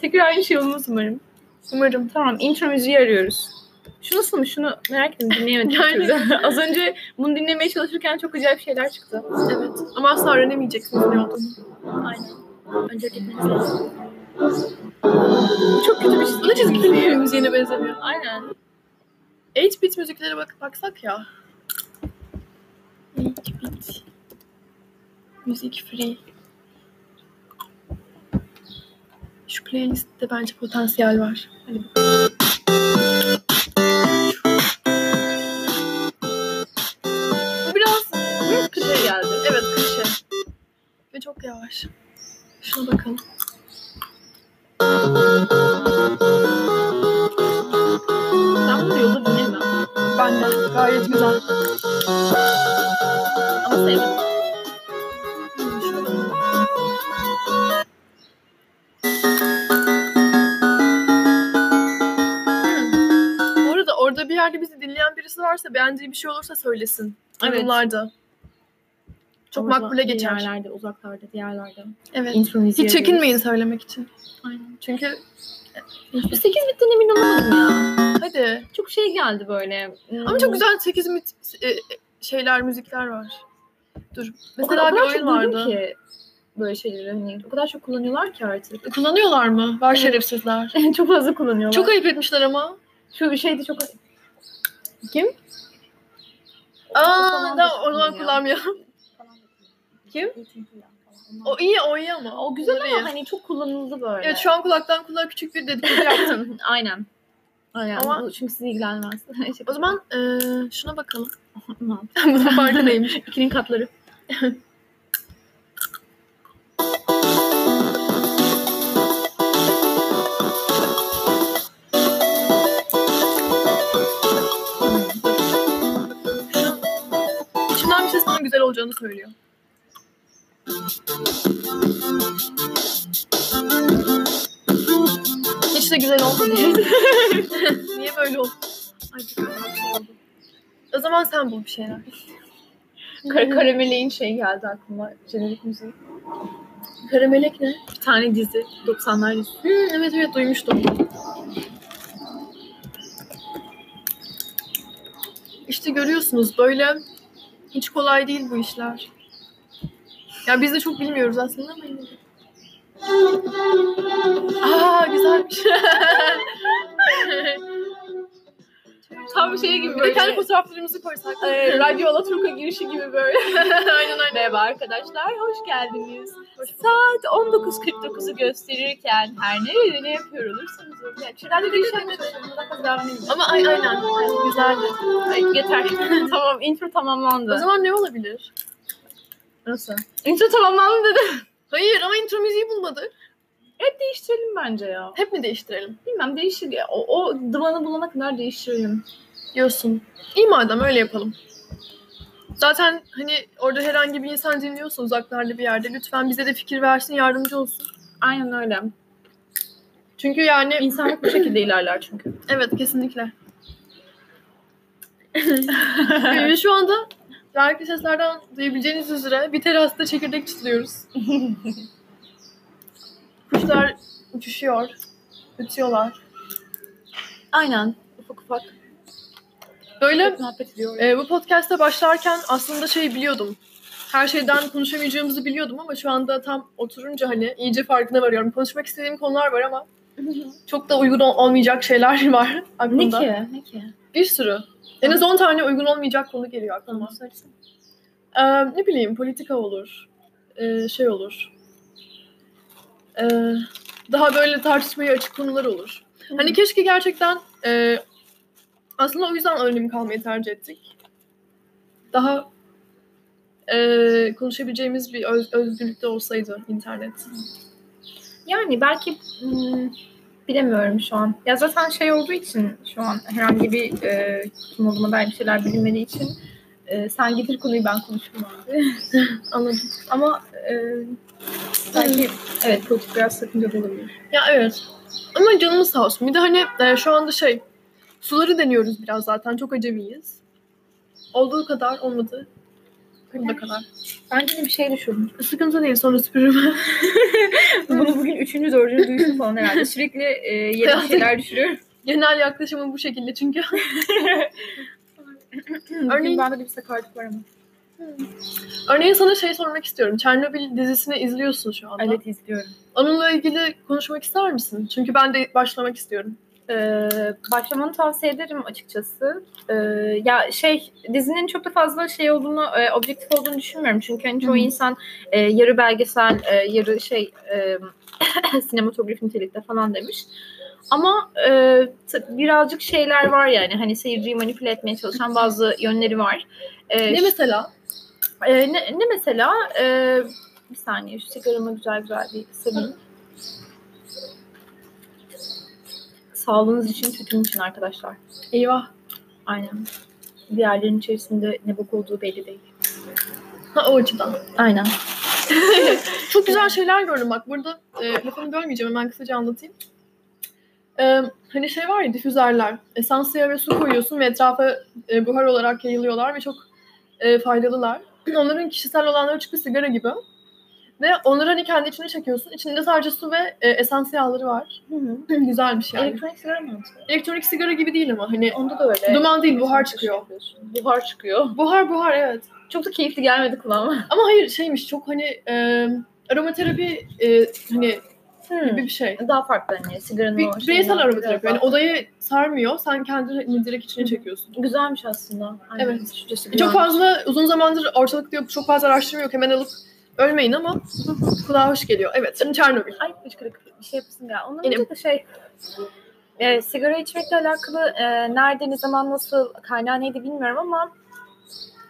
Tekrar aynı şey olmaz umarım. Umarım. Tamam intro müziği arıyoruz. Şu nasıl mı? Şunu merak ettim dinleyemedim. Yani-. Az önce bunu dinlemeye çalışırken çok acayip şeyler çıktı. Evet. Ama asla öğrenemeyeceksiniz ne olduğunu. Aynen. Önce gitmeniz lazım. Çok kötü bir şey. Bu da çizgi film müziğine benzemiyor. Aynen. 8-bit müziklere bak baksak ya. 8-bit. Müzik free. Şu playlistte bence potansiyel var. Hadi biraz klişe geldi. Evet klişe. Ve çok yavaş. Şuna bakalım. Ben bunu yolda dinlemem. Ben de gayet güzel. Ama sevdim. Yerde bizi dinleyen birisi varsa beğendiği bir şey olursa söylesin. Evet. Yorumlarda. Çok Orada, makbule geçer. Yerlerde, uzaklarda, diğerlerde. Evet. Müziği Hiç çekinmeyin söylemek için. Aynen. Çünkü Bu 8 bitten emin olamadım ya. hadi. Çok şey geldi böyle. Ama çok güzel 8 mit e, e, şeyler, müzikler var. Dur. Mesela o bir kadar oyun çok duydum vardı. ki böyle şeyleri hani o kadar çok kullanıyorlar ki artık. Kullanıyorlar mı? Var şerefsizler. çok fazla kullanıyorlar. Çok ayıp etmişler ama. şu bir şeydi çok Kim? O Aa, zaman da o zaman kullanıyor. kullanmıyor. Kim? O iyi, o iyi ama. O güzel ama hani çok kullanıldı böyle. Evet şu an kulaktan kulağa küçük bir dedikodu yaptım. Aynen. Aynen. Ama- çünkü sizi ilgilenmez. o zaman e, şuna bakalım. Bunun farkı neymiş? İkinin katları. Güzel olacağını söylüyor. Hiç de güzel olmadı. Niye böyle oldu? Ay bir şey oldu. O zaman sen bul bir şeyler. Kar Karameleğin şey geldi aklıma. Jenerik müziği. Karamelek ne? Bir tane dizi. 90'lar dizisi. Hmm, evet evet duymuştum. İşte görüyorsunuz böyle hiç kolay değil bu işler. Ya biz de çok bilmiyoruz aslında ama yine de. Aa güzelmiş. Tam şey gibi böyle. kendi fotoğraflarımızı koysak. e, Radyo Alaturka girişi gibi böyle. aynen aynen. Merhaba arkadaşlar, hoş geldiniz. Saat 19.49'u gösterirken her nerede ne yapıyor olursanız olun. Yani Çırağda bir şey Ama ay, aynen. Güzeldi. Ay, yeter. tamam, intro tamamlandı. O zaman ne olabilir? nasıl? Intro tamamlandı dedi. Hayır ama intro müziği bulmadık. Hep değiştirelim bence ya. Hep mi değiştirelim? Bilmem değişir ya. O, o dıvanı bulana kadar değiştirelim. Diyorsun. İyi madem öyle yapalım. Zaten hani orada herhangi bir insan dinliyorsa uzaklarda bir yerde lütfen bize de fikir versin, yardımcı olsun. Aynen öyle. Çünkü yani İnsanlık bu şekilde ilerler çünkü. evet kesinlikle. Ee, şu anda belki seslerden duyabileceğiniz üzere bir terasta çekirdek çitliyoruz. Kuşlar uçuşuyor, ötüyorlar. Aynen. Ufak ufak. Böyle muhabbet ediyoruz. Ee, bu podcast'a başlarken aslında şey biliyordum. Her şeyden konuşamayacağımızı biliyordum ama şu anda tam oturunca hani iyice farkına varıyorum. Konuşmak istediğim konular var ama çok da uygun ol- olmayacak şeyler var ne aklımda. ki? Ne ki? Bir sürü. En az 10 tane uygun olmayacak konu geliyor aklıma. Ee, ne bileyim politika olur. Ee, şey olur. Ee, daha böyle tartışmaya açık konular olur. Hani keşke gerçekten e, aslında o yüzden anonim kalmayı tercih ettik. Daha e, konuşabileceğimiz bir öz, özgürlükte olsaydı internet. Yani belki hmm, bilemiyorum şu an. Ya zaten şey olduğu için şu an herhangi bir e, kim olduğuna dair bir şeyler bilinmediği için e, sen getir konuyu ben konuşurum abi. Anladım. Ama e, belki evet politik biraz sakıncalı olabilir. Ya evet. Ama canımız sağ olsun. Bir de hani e, şu anda şey suları deniyoruz biraz zaten. Çok acemiyiz. Olduğu kadar olmadı. Burada kadar. Bence de bir şey düşürdüm. Sıkıntı değil sonra süpürürüm. Bunu bugün üçüncü, dördüncü duyuşum falan herhalde. Sürekli e, yeni Hayatım- şeyler düşürüyorum. Genel yaklaşımım bu şekilde çünkü. Örneğin bende de bir sakarlık var ama. Örneğin sana şey sormak istiyorum. Çernobil dizisini izliyorsun şu anda. Evet izliyorum. Onunla ilgili konuşmak ister misin? Çünkü ben de başlamak istiyorum. Ee, başlamanı tavsiye ederim açıkçası. Ee, ya şey dizinin çok da fazla şey olduğunu, e, objektif olduğunu düşünmüyorum. Çünkü hani çoğu Hı insan e, yarı belgesel, e, yarı şey e, sinematografi nitelikte falan demiş. Ama e, birazcık şeyler var yani hani seyirciyi manipüle etmeye çalışan bazı yönleri var. E, Ne mesela? e, ne, ne mesela? E, bir saniye şu sigaramı güzel güzel bir sarayım. Sağlığınız için, tütün için arkadaşlar. Eyvah. Aynen. Diğerlerinin içerisinde ne bok olduğu belli değil. Ha o açıdan. Aynen. Çok güzel şeyler gördüm bak. Burada e, lafını bölmeyeceğim hemen kısaca anlatayım. E, hani şey var ya difüzörler. Esansiye ve su koyuyorsun ve etrafa e, buhar olarak yayılıyorlar ve çok e, faydalılar. Onların kişisel olanları bir sigara gibi. Ve onları hani kendi içine çekiyorsun. İçinde sadece su ve e, esans yağları var. Güzelmiş yani. Elektronik sigara mı? Elektronik sigara gibi değil ama hani Onda da öyle. duman değil buhar Şey çıkıyor. yapıyorsun. Buhar çıkıyor. Buhar buhar evet. Çok da keyifli gelmedi kulağıma. Ama hayır şeymiş çok hani e, aromaterapi e, hani gibi bir şey. Daha farklı hani sigaranın Bir, o bireysel aromaterapi. Yani odayı sarmıyor. Sen kendini direkt içine çekiyorsun. Güzelmiş aslında. Aynen. Evet. Şurası Çok fazla uzun zamandır ortalıkta yok. Çok fazla araştırma yok. Hemen alıp ölmeyin ama kulağa hoş geliyor. Evet. Şimdi Çernobil. Ay hıçkırık bir şey yapasın ya. Benim. önce de şey e, sigara içmekle alakalı e, nerede, ne zaman, nasıl, kaynağı neydi bilmiyorum ama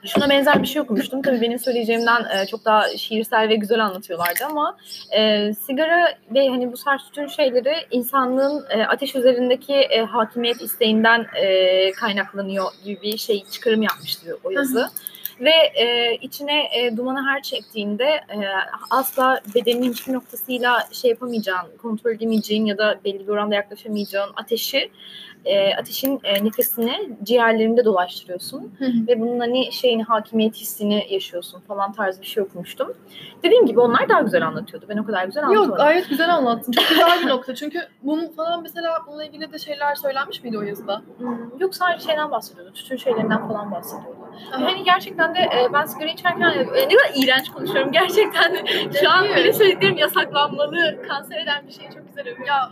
şuna benzer bir şey okumuştum. Tabii benim söyleyeceğimden e, çok daha şiirsel ve güzel anlatıyorlardı ama e, sigara ve hani bu tarz tütün şeyleri insanlığın e, ateş üzerindeki e, hakimiyet isteğinden e, kaynaklanıyor gibi bir şey çıkarım yapmıştı o yazı. Ve e, içine e, dumanı her çektiğinde e, asla bedeninin hiçbir noktasıyla şey yapamayacağın, kontrol edemeyeceğin ya da belli bir oranda yaklaşamayacağın ateşi, e, ateşin e, nefesini ciğerlerinde dolaştırıyorsun. Ve bunun hani şeyin hakimiyet hissini yaşıyorsun falan tarz bir şey okumuştum. Dediğim gibi onlar daha güzel anlatıyordu. Ben o kadar güzel anlatamadım. Yok gayet güzel anlattın. Çok güzel bir nokta. Çünkü bunun falan mesela bununla ilgili de şeyler söylenmiş miydi o yazıda? Hmm, Yok sadece şeyden bahsediyordu. Tütün şeylerinden falan bahsediyordu. Hani gerçekten de e, ben sigara içerken e, ne kadar iğrenç konuşuyorum gerçekten de. Şu an benim söylediklerim yasaklanmalı, kanser eden bir şey çok güzel övüyor. Ya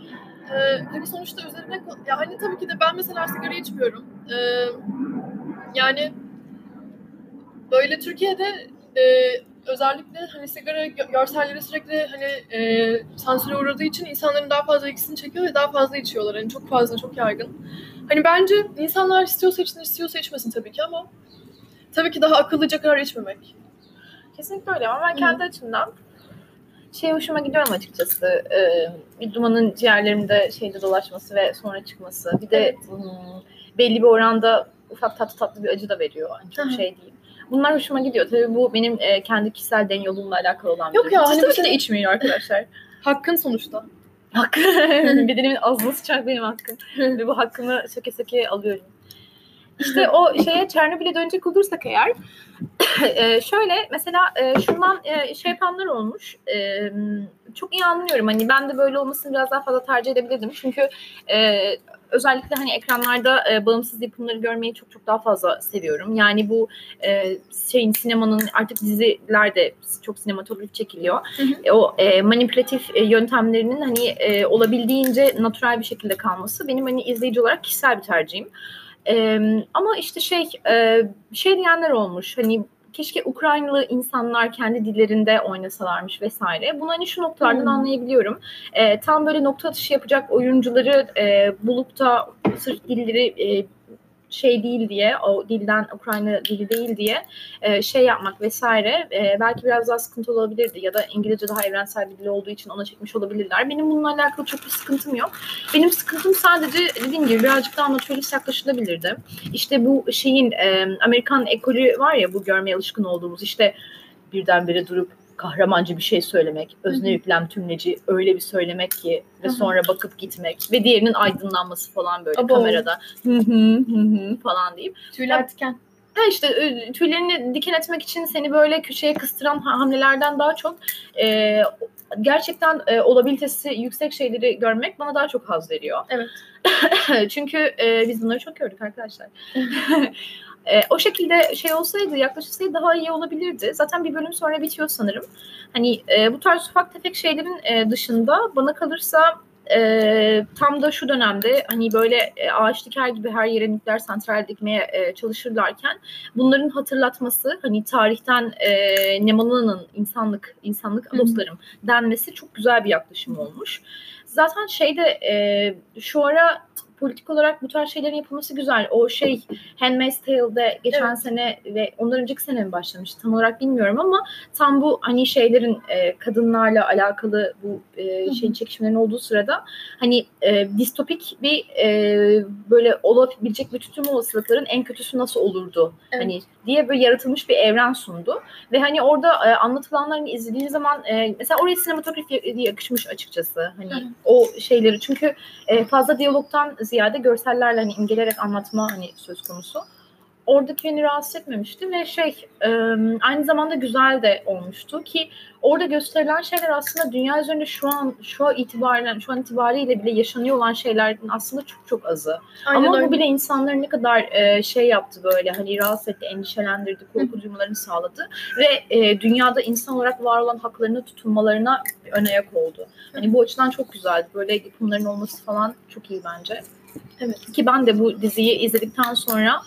e, hani sonuçta üzerine ya hani tabii ki de ben mesela sigara içmiyorum. E, yani böyle Türkiye'de e, özellikle hani sigara gö- görselleri sürekli hani e, sansüre uğradığı için insanların daha fazla ilgisini çekiyor ve daha fazla içiyorlar. Hani çok fazla, çok yaygın. Hani bence insanlar istiyorsa içsin, istiyorsa içmesin tabii ki ama tabii ki daha akıllıca karar içmemek. Kesinlikle öyle ama ben kendi açımdan şey hoşuma gidiyorum açıkçası. E, bir dumanın ciğerlerimde şeyde dolaşması ve sonra çıkması. Bir de Evet. hmm, belli bir oranda ufak tatlı tatlı bir acı da veriyor. Yani çok Hı hı. şey değil. Bunlar hoşuma gidiyor. Tabii bu benim e, kendi kişisel den yolumla alakalı olan bir Yok durum. ya, hani tabii de şey- içmeyin arkadaşlar. Hakkın sonuçta. Hakkı. Bedenimin ağzına sıçacak benim hakkım. Ve bu hakkımı söke söke alıyorum. İşte o şeye Çernobil'e dönecek olursak eğer e, şöyle mesela e, şundan e, şey yapanlar olmuş. E, çok iyi anlıyorum. Hani ben de böyle olmasını biraz daha fazla tercih edebilirdim. Çünkü e, özellikle hani ekranlarda e, bağımsız yapımları görmeyi çok çok daha fazla seviyorum. Yani bu e, şeyin sinemanın artık diziler de çok sinematografik çekiliyor. Hı hı. E, o e, manipülatif e, yöntemlerinin hani e, olabildiğince natürel bir şekilde kalması benim hani izleyici olarak kişisel bir tercihim. E, ama işte şey e, şey diyenler olmuş hani keşke Ukraynalı insanlar kendi dillerinde oynasalarmış vesaire. Bunu hani şu noktalardan Hmm. anlayabiliyorum. E, tam böyle nokta atışı yapacak oyuncuları e, bulup da sırf dilleri e, şey değil diye, o dilden Ukrayna dili değil diye e, şey yapmak vesaire e, belki biraz daha sıkıntı olabilirdi ya da İngilizce daha evrensel bir dil olduğu için ona çekmiş olabilirler. Benim bununla alakalı çok bir sıkıntım yok. Benim sıkıntım sadece dediğim gibi birazcık daha naturalist yaklaşılabilirdi. İşte bu şeyin e, Amerikan ekolü var ya bu görmeye alışkın olduğumuz işte birdenbire durup kahramancı bir şey söylemek, özne yüklem tümleci öyle bir söylemek ki ve sonra bakıp gitmek ve diğerinin aydınlanması falan böyle Abo. kamerada hı hı hı hı falan deyip Tüyler tiken. Ha işte tüylerini diken etmek için seni böyle köşeye kıstıran ha- hamlelerden daha çok e, gerçekten e, olabilitesi yüksek şeyleri görmek bana daha çok haz veriyor. Evet. Çünkü e, biz bunları çok gördük arkadaşlar. E, o şekilde şey olsaydı, yaklaşılsaydı daha iyi olabilirdi. Zaten bir bölüm sonra bitiyor sanırım. Hani e, bu tarz ufak tefek şeylerin e, dışında bana kalırsa e, tam da şu dönemde hani böyle e, ağaç diker gibi her yere nükleer santral dikmeye e, çalışırlarken bunların hatırlatması hani tarihten e, Nemalana'nın insanlık insanlık Hı hı. dostlarım denmesi çok güzel bir yaklaşım olmuş. Zaten şeyde e, şu ara politik olarak bu tarz şeylerin yapılması güzel. O şey Handmaid's Tale'de geçen Evet. sene ve ondan önceki sene mi başlamıştı tam olarak bilmiyorum ama tam bu hani şeylerin e, kadınlarla alakalı bu e, şeyin çekişmelerin olduğu sırada hani e, distopik bir e, böyle olabilecek bütün tüm olasılıkların en kötüsü nasıl olurdu Evet. hani diye böyle yaratılmış bir evren sundu ve hani orada e, anlatılanlarını izlediğin zaman e, mesela oraya sinematografi yakışmış açıkçası hani hı. o şeyleri çünkü e, fazla diyalogtan ziyade görsellerle hani imgelerek anlatma hani söz konusu. Oradaki beni rahatsız etmemişti ve şey e, aynı zamanda güzel de olmuştu ki orada gösterilen şeyler aslında dünya üzerinde şu an şu an itibaren şu an itibariyle bile yaşanıyor olan şeylerin aslında çok çok azı. Aynen Ama öyle. bu bile insanları ne kadar e, şey yaptı böyle hani rahatsız etti, endişelendirdi, korku duymalarını sağladı ve e, dünyada insan olarak var olan haklarını tutunmalarına ön ayak oldu. Hani bu açıdan çok güzeldi. Böyle yapımların olması falan çok iyi bence. Evet. Ki ben de bu diziyi izledikten sonra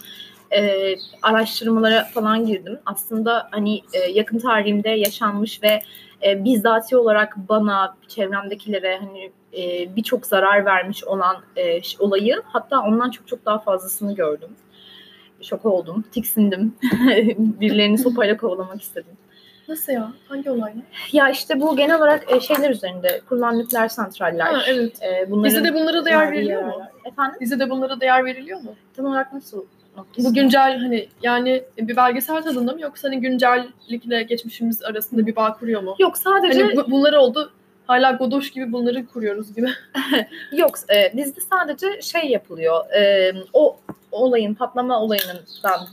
e, araştırmalara falan girdim. Aslında hani e, yakın tarihimde yaşanmış ve e, bizzati olarak bana, çevremdekilere hani e, birçok zarar vermiş olan e, olayı hatta ondan çok çok daha fazlasını gördüm. Şok oldum, tiksindim. Birilerini sopayla kovalamak istedim. Nasıl ya? Hangi olay? Ya işte bu genel olarak e, şeyler üzerinde kurulan nükleer santraller. Ha, evet. E, bunların Dizide bunlara değer veriliyor mu? Efendim? Dizide bunlara değer veriliyor mu? Tam olarak nasıl noktası? Bu güncel hani yani bir belgesel tadında mı yoksa hani güncellikle geçmişimiz arasında bir bağ kuruyor mu? Yok sadece Hani bu- bunlar oldu. Hala Godoş gibi bunları kuruyoruz gibi. Yok, e, dizide sadece şey yapılıyor. E, o olayın patlama olayından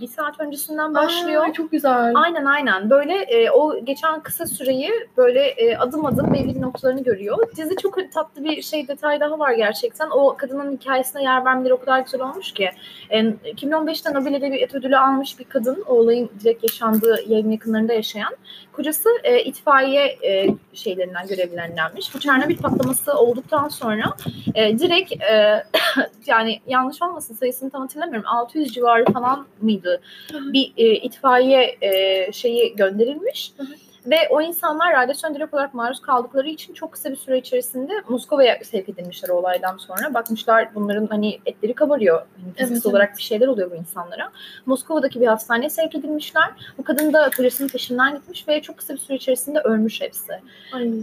bir saat öncesinden başlıyor. Aa, çok güzel. Aynen aynen. Böyle e, o geçen kısa süreyi böyle e, adım adım belli noktalarını görüyor. Dizi çok tatlı bir şey detay daha var gerçekten. O kadının hikayesine yer vermeleri o kadar güzel olmuş ki. E, 2015'te Nobel Edebiyat Ödülü almış bir kadın. O olayın direkt yaşandığı yerin yakınlarında yaşayan. Kocası e, itfaiye e, şeylerinden, görevlilerindenmiş. Bu Çernobil patlaması olduktan sonra e, direkt e, yani yanlış olmasın sayısını tam hatırlamıyorum. 600 civarı falan mıydı? Bir e, itfaiye e, şeyi gönderilmiş. Hı hı. Ve o insanlar radyasyon direkt olarak maruz kaldıkları için çok kısa bir süre içerisinde Moskova'ya sevk edilmişler olaydan sonra. Bakmışlar bunların hani etleri kabarıyor. Hani fiziksel Evet, olarak bir şeyler oluyor bu insanlara. Moskova'daki bir hastaneye sevk edilmişler. Bu kadın da kocasının peşinden gitmiş ve çok kısa bir süre içerisinde ölmüş hepsi.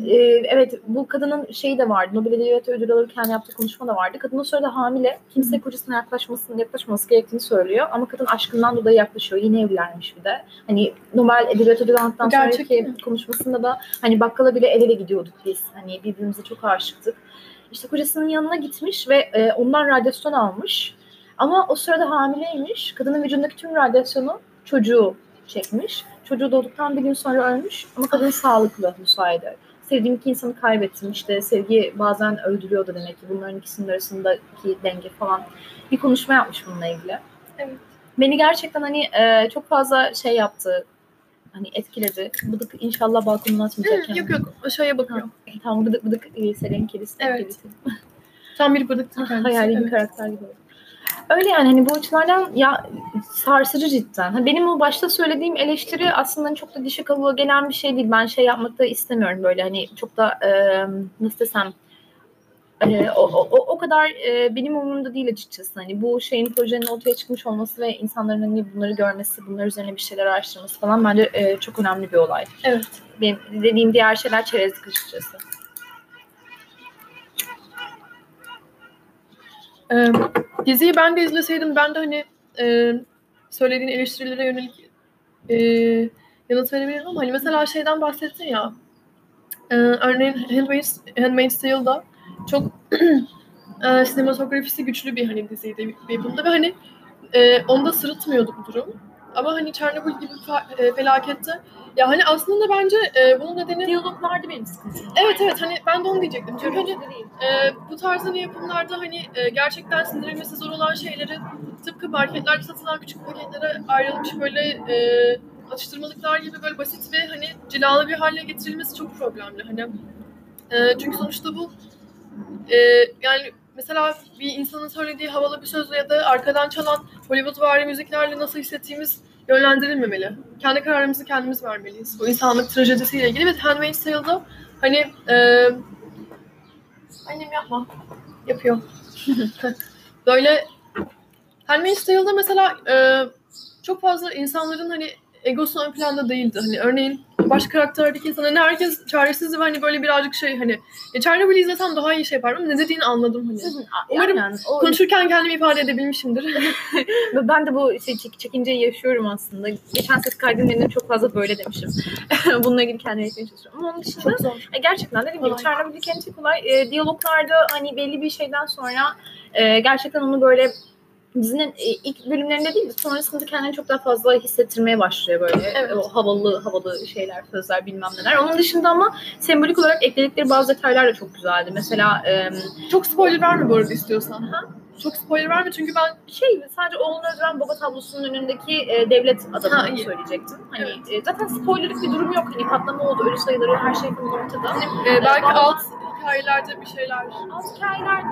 Ee, evet bu kadının şeyi de vardı. Nobel Edebiyat Ödülü alırken yaptığı konuşma da vardı. Kadın o sırada hamile. Kimse kocasına yaklaşmasın, yaklaşmaması gerektiğini söylüyor. Ama kadın aşkından dolayı yaklaşıyor. Yine evlenmiş bir de. Hani Nobel Edebiyat Ödülü aldıktan sonraki? Konuşmasında da hani bakkala bile el ele gidiyorduk biz. Hani birbirimize çok aşıktık. İşte kocasının yanına gitmiş ve e, ondan radyasyon almış. Ama o sırada hamileymiş. Kadının vücudundaki tüm radyasyonu çocuğu çekmiş. Çocuğu doğduktan bir gün sonra ölmüş ama kadın sağlıklı bu sayede. Sevdiğim iki insanı kaybettim. İşte sevgi bazen öldürüyordu demek ki. Bunların ikisinin arasındaki denge falan. Bir konuşma yapmış bununla ilgili. Evet. Beni gerçekten hani e, çok fazla şey yaptı. Hani etkiledi. Bıdık inşallah balkonunu atmayacak Hı, yok yok aşağıya bakıyor. Tamam bıdık bıdık e, Selen kelisi. Evet. Tam bir bıdık kendisi. Hayali bir Evet. karakter gibi. Öyle yani hani bu açılardan ya sarsıcı cidden. Ha, Benim o başta söylediğim eleştiri aslında hani çok da dişi kabuğa gelen bir şey değil. Ben şey yapmak da istemiyorum böyle hani çok da e, nasıl desem e, o, o, o- o kadar e, benim umurumda değil açıkçası. Hani bu şeyin projenin ortaya çıkmış olması ve insanların hani bunları görmesi, bunlar üzerine bir şeyler araştırması falan bence e, çok önemli bir olay. Evet. Benim dediğim diğer şeyler çerezlik açıkçası. Ee, diziyi ben de izleseydim ben de hani e, söylediğin eleştirilere yönelik e, yanıt verebilirim ama hani mesela şeyden bahsettin ya e, örneğin Handmaid's, Handmaid's Tale'da çok e, sinematografisi güçlü bir hani diziydi yapımda ve hani e, onda sırıtmıyordu bu durum. ama hani Çernobil gibi fa- e, felakette ya hani aslında bence e, bunun nedeni Diyaloglarda benim sıkıntım. Evet evet hani ben de onu diyecektim. Çünkü hani e, bu tarz hani yapımlarda hani e, gerçekten sindirilmesi zor olan şeyleri tıpkı marketlerde satılan küçük paketlere ayrılmış böyle e, atıştırmalıklar gibi böyle basit ve hani cilalı bir hale getirilmesi çok problemli. Hani e, çünkü sonuçta bu e, yani mesela bir insanın söylediği havalı bir sözle ya da arkadan çalan Hollywood vari müziklerle nasıl hissettiğimiz yönlendirilmemeli. Kendi kararımızı kendimiz vermeliyiz. Bu insanlık trajedisiyle ilgili ve Handmaid's Tale'da hani e, annem yapma. Yapıyor. Böyle Handmaid's Tale'da mesela e, çok fazla insanların hani egosu ön planda değildi. Hani örneğin baş karakterdeki insan hani herkes çaresizdi ve hani böyle birazcık şey hani ya Chernobyl'i izlesem daha iyi şey yaparım ne dediğini anladım hani. Umarım Aynen, o- Konuşurken kendimi ifade edebilmişimdir. Ben de bu şey, çek- çekinceyi yaşıyorum aslında. Geçen ses kaydının çok fazla böyle demişim. Bununla ilgili kendime etmeye çalışıyorum. Ama onun dışında e, gerçekten dediğim gibi Kolay. Çernobil kendi kolay. E, diyaloglarda hani belli bir şeyden sonra e, gerçekten onu böyle dizinin e, ilk bölümlerinde değil de sonrasında kendini çok daha fazla hissettirmeye başlıyor böyle. Evet. O havalı havalı şeyler, sözler bilmem neler. Onun dışında ama sembolik olarak ekledikleri bazı detaylar da çok güzeldi. Mesela e, Çok spoiler verme bu arada istiyorsan. Ha? Çok spoiler verme çünkü ben şey sadece oğlunu öldüren baba tablosunun önündeki e, devlet Ha, adamını iyi. söyleyecektim. Hani Evet. e, zaten spoilerlik bir durum yok. Hani patlama oldu, ölü sayıları her şey bunun ortada. e, belki Bazen- alt hikayelerde bir şeyler. Alt hikayeler,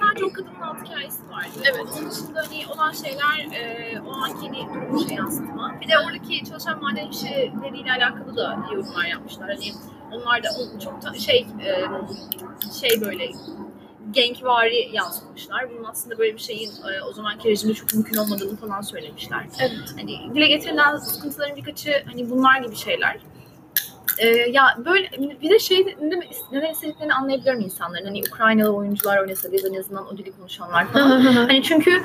sadece o kadının alt hikayesi vardı. Evet. Onun dışında hani olan şeyler e, o anki hani durumu şey yansıtma. Bir de oradaki çalışan maden işçileriyle alakalı da yorumlar yapmışlar. Hani onlar da çok da şey e, şey böyle genkvari yansıtmışlar. Bunun aslında böyle bir şeyin e, o zamanki rejimde çok mümkün olmadığını falan söylemişler. Evet. Hani dile getirilen sıkıntıların birkaçı hani bunlar gibi şeyler. Ee, ya böyle bir de şey değil mi, neden istediklerini anlayabiliyorum insanların. Hani Ukraynalı oyuncular oynasa da en azından o dili konuşanlar falan. Hani çünkü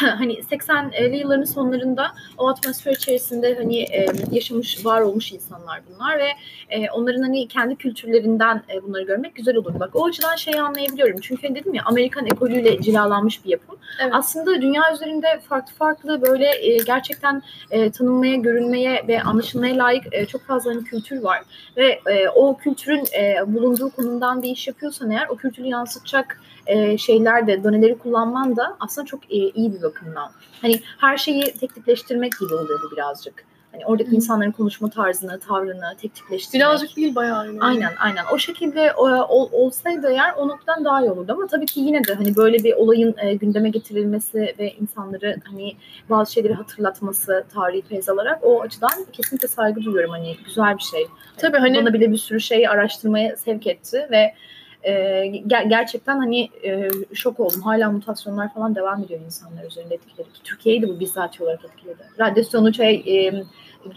hani 80'li yılların sonlarında o atmosfer içerisinde hani e, yaşamış, var olmuş insanlar bunlar ve e, onların hani kendi kültürlerinden e, bunları görmek güzel olur. Bak o açıdan şeyi anlayabiliyorum. Çünkü hani dedim ya Amerikan ekolüyle cilalanmış bir yapım. Evet. Aslında dünya üzerinde farklı farklı böyle e, gerçekten e, tanınmaya, görülmeye ve anlaşılmaya layık e, çok fazla hani kültür var. Ve e, o kültürün e, bulunduğu konumdan bir iş yapıyorsan eğer o kültürü yansıtacak e, şeyler de, doneleri kullanman da aslında çok e, iyi bir bakımdan. Hani her şeyi tek tipleştirmek gibi oluyor birazcık. Hani oradaki Hı. insanların konuşma tarzını, tavrını tek tipleştirmek. Birazcık değil bayağı. Yani. Aynen aynen. O şekilde ol, olsaydı eğer o noktadan daha iyi olurdu ama tabii ki yine de hani böyle bir olayın e, gündeme getirilmesi ve insanları hani bazı şeyleri hatırlatması tarihi feyz alarak o açıdan kesinlikle saygı duyuyorum hani güzel bir şey. Tabii hani Bana bile bir sürü şeyi araştırmaya sevk etti ve e, ger- gerçekten hani e, şok oldum. Hala mutasyonlar falan devam ediyor insanlar üzerinde etkileri. Ki Türkiye'yi de bu bizzat olarak etkiledi. Radyasyonu çay, e,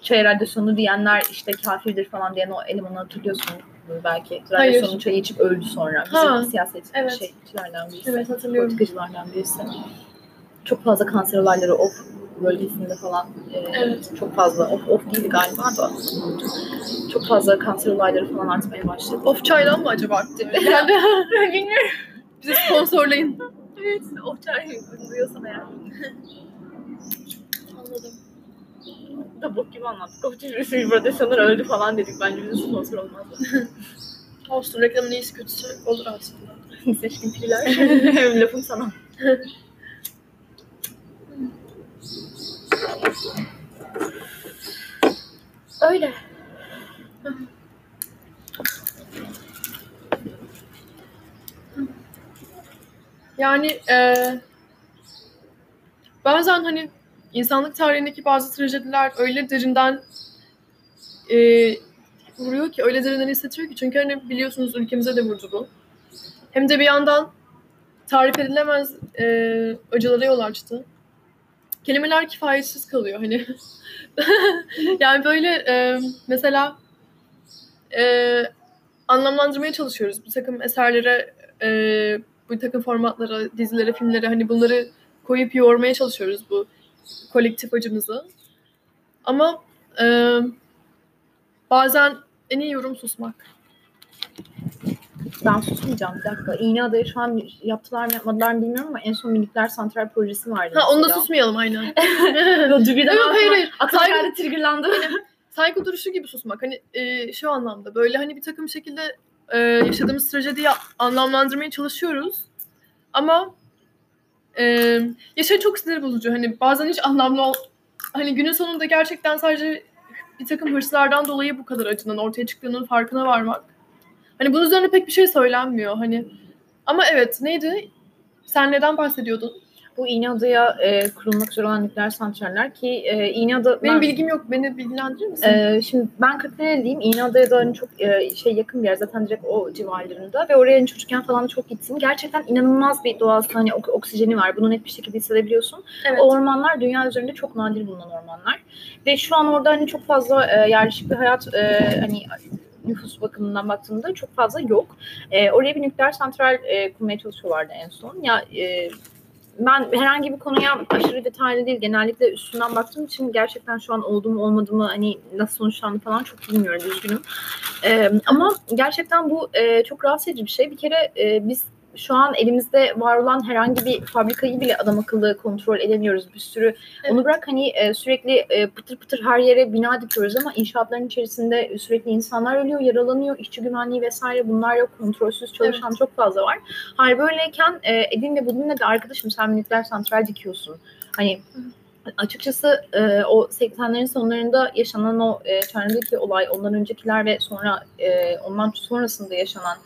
çay radyasyonu diyenler işte kafirdir falan diyen o elemanı hatırlıyorsun belki. Hayır. Radyasyonu çayı içip öldü sonra. Bizim Ha, siyaset evet. şeycilerden birisi. evet hatırlıyorum. Politikacılardan birisi. Çok fazla kanser olayları of bölgesinde falan e, Evet. çok fazla of of değil galiba da çok fazla kanser olayları falan artmaya başladı. Of çaydan mı acaba arttı? Yani Bilmiyorum. bizi sponsorlayın. Evet, of çay duyuyorsan eğer. Anladım. Da bok gibi anlattık. Of çay radyasyonlar öldü falan dedik. Bence bize sponsor olmaz. Olsun reklamın iyisi kötüsü olur aslında. Seçkin piller. Lafım sana. Öyle. Yani e, bazen hani insanlık tarihindeki bazı trajediler öyle derinden e, vuruyor ki, öyle derinden hissettiriyor ki. Çünkü hani biliyorsunuz ülkemize de vurdu bu. Hem de bir yandan tarif edilemez e, acılara yol açtı. Kelimeler kifayetsiz kalıyor hani. yani böyle e, mesela e, anlamlandırmaya çalışıyoruz. Bir takım eserlere, e, bu takım formatlara, dizilere, filmlere hani bunları koyup yoğurmaya çalışıyoruz bu kolektif acımızı. Ama e, bazen en iyi yorum susmak. Ben susmayacağım bir dakika. İğneada'ya şu an yaptılar mı yapmadılar mı bilmiyorum ama en son minikler santral projesi vardı. Ha onu da mesela. susmayalım aynen. Yok, hayır, hayır. Aklıma Saygı- geldi triggerlandı. Saygı duruşu gibi susmak. Hani e, şu anlamda böyle hani bir takım şekilde e, yaşadığımız trajediyi anlamlandırmaya çalışıyoruz. Ama e, ya şey çok sinir bozucu. Hani bazen hiç anlamlı ol- hani günün sonunda gerçekten sadece bir takım hırslardan dolayı bu kadar acının ortaya çıktığının farkına varmak. Hani bunun üzerine pek bir şey söylenmiyor. Hani ama evet neydi? Sen neden bahsediyordun? Bu İğneada'ya e, kurulmak üzere olan nükleer santraller ki e, İğneada... Benim ben- bilgim yok. Beni bilgilendirir misin? Ee, şimdi ben Kırklareli'yim. İğneada'ya da hani çok e, şey yakın bir yer zaten direkt o civarlarında ve oraya hani çocukken falan çok gittim. Gerçekten inanılmaz bir doğası hani ok- oksijeni var. Bunu net bir şekilde hissedebiliyorsun. evet. O ormanlar dünya üzerinde çok nadir bulunan ormanlar. Ve şu an orada hani çok fazla e, yerleşik bir hayat e, hani nüfus bakımından baktığımda çok fazla yok. E, oraya bir nükleer santral e, kurmaya çalışıyorlardı en son. Ya e, ben herhangi bir konuya aşırı detaylı değil genellikle üstünden baktığım için gerçekten şu an oldu mu olmadı mı hani nasıl sonuçlandı falan çok bilmiyorum üzgünüm. E, ama gerçekten bu e, çok rahatsız edici bir şey. Bir kere e, biz şu an elimizde var olan herhangi bir fabrikayı bile adam akıllı kontrol edemiyoruz. Bir sürü onu bırak hani e, sürekli e, pıtır pıtır her yere bina dikiyoruz ama inşaatların içerisinde sürekli insanlar ölüyor, yaralanıyor, işçi güvenliği vesaire bunlar yok. Kontrolsüz çalışan çok fazla var. Hayır böyleyken e, Edin'le Budin'le de arkadaşım sen nükleer santral dikiyorsun. Hani açıkçası e, o 80'lerin sonlarında yaşanan o e, Çernobil'deki olay, ondan öncekiler ve sonra e, ondan sonrasında yaşanan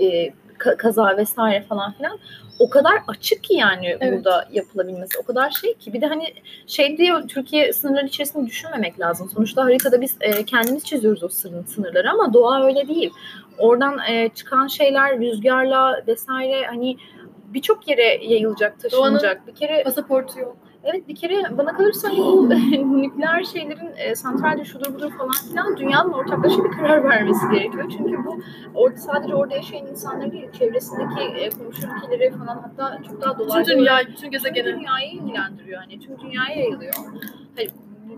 e, kaza vesaire falan filan o kadar açık ki yani Evet. burada yapılabilmesi. O kadar şey ki bir de hani şey diye Türkiye sınırları içerisinde düşünmemek lazım. Sonuçta haritada biz e, kendimiz çiziyoruz o sınır, sınırları ama doğa öyle değil. Oradan e, çıkan şeyler rüzgarla vesaire hani birçok yere yayılacak, taşınacak. Bir kere Pasaportu yok. Evet bir kere bana kalırsa hani bu nükleer şeylerin e, santralde şudur budur falan filan dünyanın ortaklaşa bir karar vermesi gerekiyor. Çünkü bu orada sadece orada yaşayan insanlar değil, çevresindeki e, komşu ülkeleri falan hatta çok daha dolaylı dünya, olarak bütün tüm gezegeni. dünyayı ilgilendiriyor. Hani tüm dünyaya yayılıyor. Hani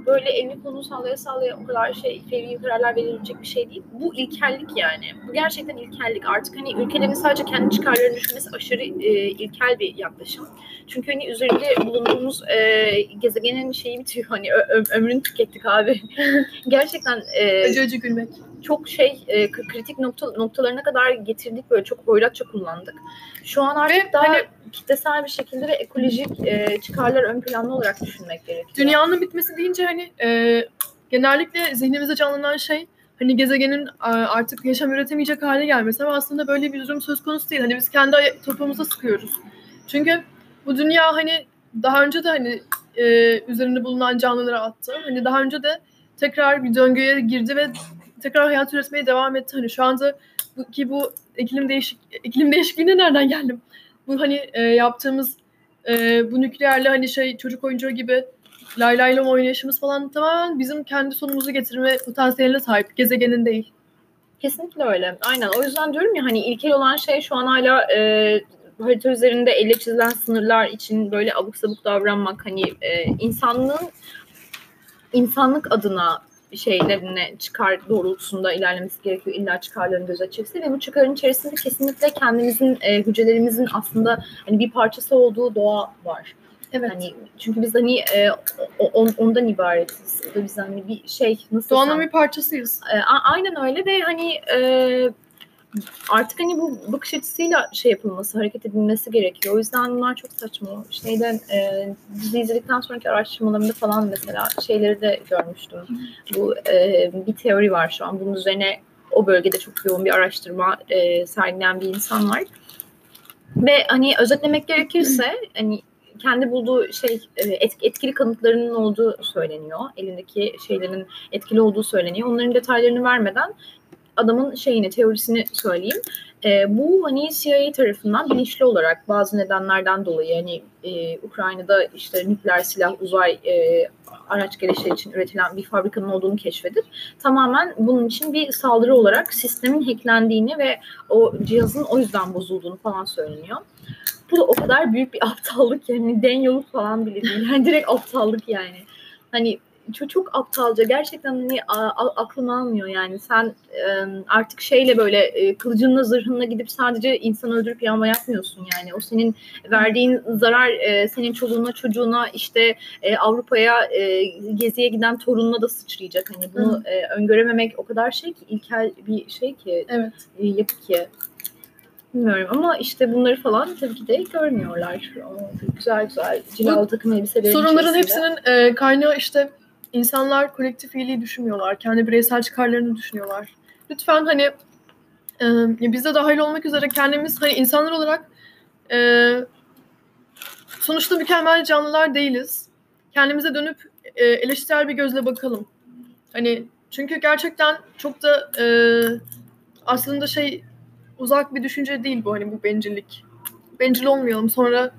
böyle elini kolunu sallaya sallaya o kadar şey fevri kararlar verilecek bir şey değil. Bu ilkellik yani. Bu gerçekten ilkellik. Artık hani ülkelerin sadece kendi çıkarlarını düşünmesi aşırı e, ilkel bir yaklaşım. Çünkü hani üzerinde bulunduğumuz e, gezegenin şeyi bitiyor. Hani ö- ömrünü tükettik abi. Gerçekten e, Acı acı gülmek. Çok şey e, kritik nokta, noktalarına kadar getirdik böyle çok hoyratça kullandık. Şu an artık Ve daha hani- kitlesel bir şekilde ve ekolojik e, çıkarlar ön planlı olarak düşünmek gerekiyor. Dünyanın bitmesi deyince hani e, genellikle zihnimizde canlanan şey hani gezegenin artık yaşam üretemeyecek hale gelmesi ama aslında böyle bir durum söz konusu değil. Hani biz kendi topuğumuza sıkıyoruz. Çünkü bu dünya hani daha önce de hani e, üzerinde bulunan canlılara attı. Hani daha önce de tekrar bir döngüye girdi ve tekrar hayat üretmeye devam etti. Hani şu anda bu, ki bu iklim değişik iklim değişikliğine nereden geldim? Bu hani e, yaptığımız e, bu nükleerle hani şey çocuk oyuncağı gibi lay lay lom oynayışımız falan tamamen bizim kendi sonumuzu getirme potansiyeline sahip. Gezegenin değil. Kesinlikle öyle. Aynen. O yüzden diyorum ya hani ilkel olan şey şu an hala e, harita üzerinde elle çizilen sınırlar için böyle abuk sabuk davranmak hani e, insanlığın insanlık adına şeylerine çıkar doğrultusunda ilerlemesi gerekiyor. İlla çıkarların gözetecekse ve bu çıkarın içerisinde kesinlikle kendimizin, e, hücrelerimizin aslında hani bir parçası olduğu doğa var. Evet. Hani çünkü biz hani e, o- o- ondan ibaretiz. O da biz hani bir şey nasıl Doğanın desem- bir parçasıyız. e, a- aynen öyle ve hani e, artık hani bu bakış açısıyla şey yapılması, hareket edilmesi gerekiyor. O yüzden bunlar çok saçma. Şeyden e, dizi izledikten sonraki araştırmalarımda falan mesela şeyleri de görmüştüm. Bu e, bir teori var şu an. Bunun üzerine o bölgede çok yoğun bir araştırma e, sergileyen bir insan var. Ve hani özetlemek gerekirse hani kendi bulduğu şey e, et- etkili kanıtlarının olduğu söyleniyor. Elindeki şeylerin etkili olduğu söyleniyor. Onların detaylarını vermeden adamın şeyini, teorisini söyleyeyim. E, bu hani CIA tarafından bilinçli olarak bazı nedenlerden dolayı hani e, Ukrayna'da işte nükleer silah, uzay e, araç gelişleri için üretilen bir fabrikanın olduğunu keşfedip tamamen bunun için bir saldırı olarak sistemin hacklendiğini ve o cihazın o yüzden bozulduğunu falan söyleniyor. Bu da o kadar büyük bir aptallık yani den yolu falan bile değil. Yani direkt aptallık yani. Hani çok, çok aptalca gerçekten hani a- a- aklım almıyor yani sen e, artık şeyle böyle e, kılıcınla zırhınla gidip sadece insan öldürüp yağma yapmıyorsun yani o senin verdiğin zarar e, senin çoluğuna çocuğuna işte e, Avrupa'ya e, geziye giden torununa da sıçrayacak hani bunu e, öngörememek o kadar şey ki ilkel bir şey ki Evet. e, yapı ki bilmiyorum ama işte bunları falan tabii ki de görmüyorlar. O güzel güzel cilalı takım elbiselerin Sorunların içerisinde. hepsinin e, kaynağı işte insanlar kolektif iyiliği düşünmüyorlar. Kendi bireysel çıkarlarını düşünüyorlar. Lütfen hani e, biz de dahil olmak üzere kendimiz hani insanlar olarak e, sonuçta mükemmel canlılar değiliz. Kendimize dönüp e, eleştirel bir gözle bakalım. Hani çünkü gerçekten çok da e, aslında şey uzak bir düşünce değil bu hani bu bencillik. Bencil olmayalım sonra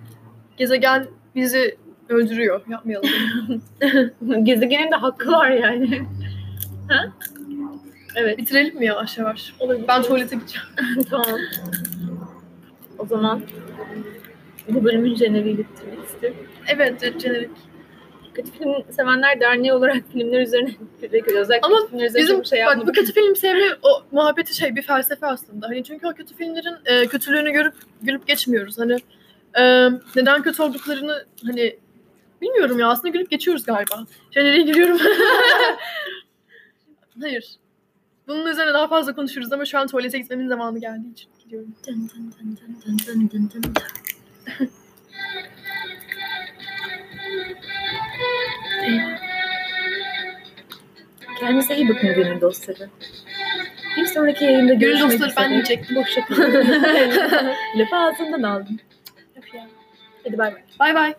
gezegen bizi öldürüyor. Yapmayalım. Gezegenin de hakkı var yani. ha? Evet. Bitirelim mi yavaş yavaş? Olabilir. Ben tuvalete gideceğim. tamam. O zaman bu bölümün jeneriği bitirmek istiyorum. Evet, jenerik. Kötü film sevenler derneği olarak filmler üzerine direkt özellikle Ama filmler üzerine Bizim şey bak bu kötü film sevme o muhabbeti şey bir felsefe aslında. Hani çünkü o kötü filmlerin e, kötülüğünü görüp gülüp geçmiyoruz. Hani e, neden kötü olduklarını hani bilmiyorum ya aslında gülüp geçiyoruz galiba. Jeneriğe giriyorum. Hayır. Bunun üzerine daha fazla konuşuruz ama şu an tuvalete gitmemin zamanı geldiği için gidiyorum. Dın dın dın dın dın dın dın dın. Kendinize iyi bakın gönül dostları. Bir sonraki yayında Gönül görüşmek dostları üzere. ben diyecektim. Hoşça kalın. Lafı ağzımdan aldım. Hadi bay bay. Bay bay.